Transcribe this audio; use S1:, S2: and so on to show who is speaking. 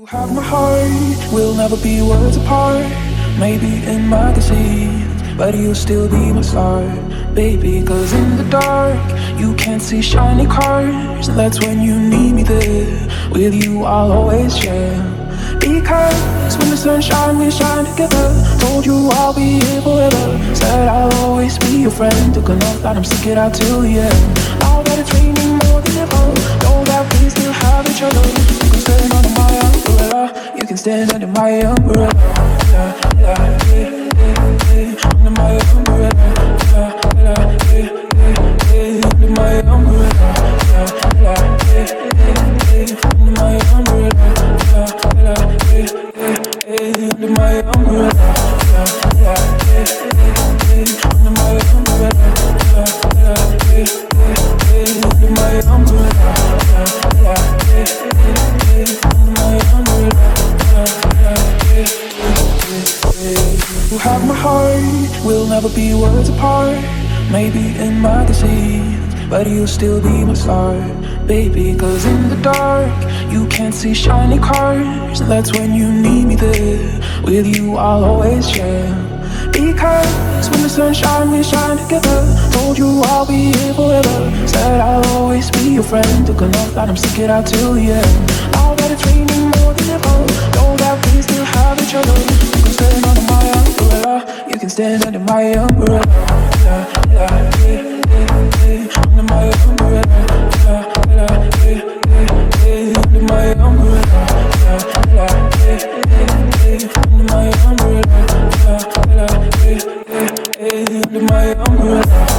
S1: You have my heart, we'll never be worlds apart. Maybe in magazines, but you'll still be my star, baby. Cause in the dark, you can't see shiny cars, that's when you need me there. With you, I'll always share. Because when the sun shines, we shine together. Told you I'll be here forever. Said I'll always be your friend. Took an oath that I'm stick it out till the end. Now that it's raining more than ever, know that we still have each other. You can stand under my umbrella. Have my heart, we'll never be worlds apart. Maybe in magazines, but you'll still be my star, baby. Cause in the dark, you can't see shiny cars, that's when you need me there. With you, I'll always share. Because when the sun shines, we shine together. Told you I'll be here forever. Said I'll always be your friend. Took an oath that I'm sticking it out till the end. Now that it's raining stand under my umbrella. Under my umbrella. Under my umbrella. Under my umbrella. Under my umbrella.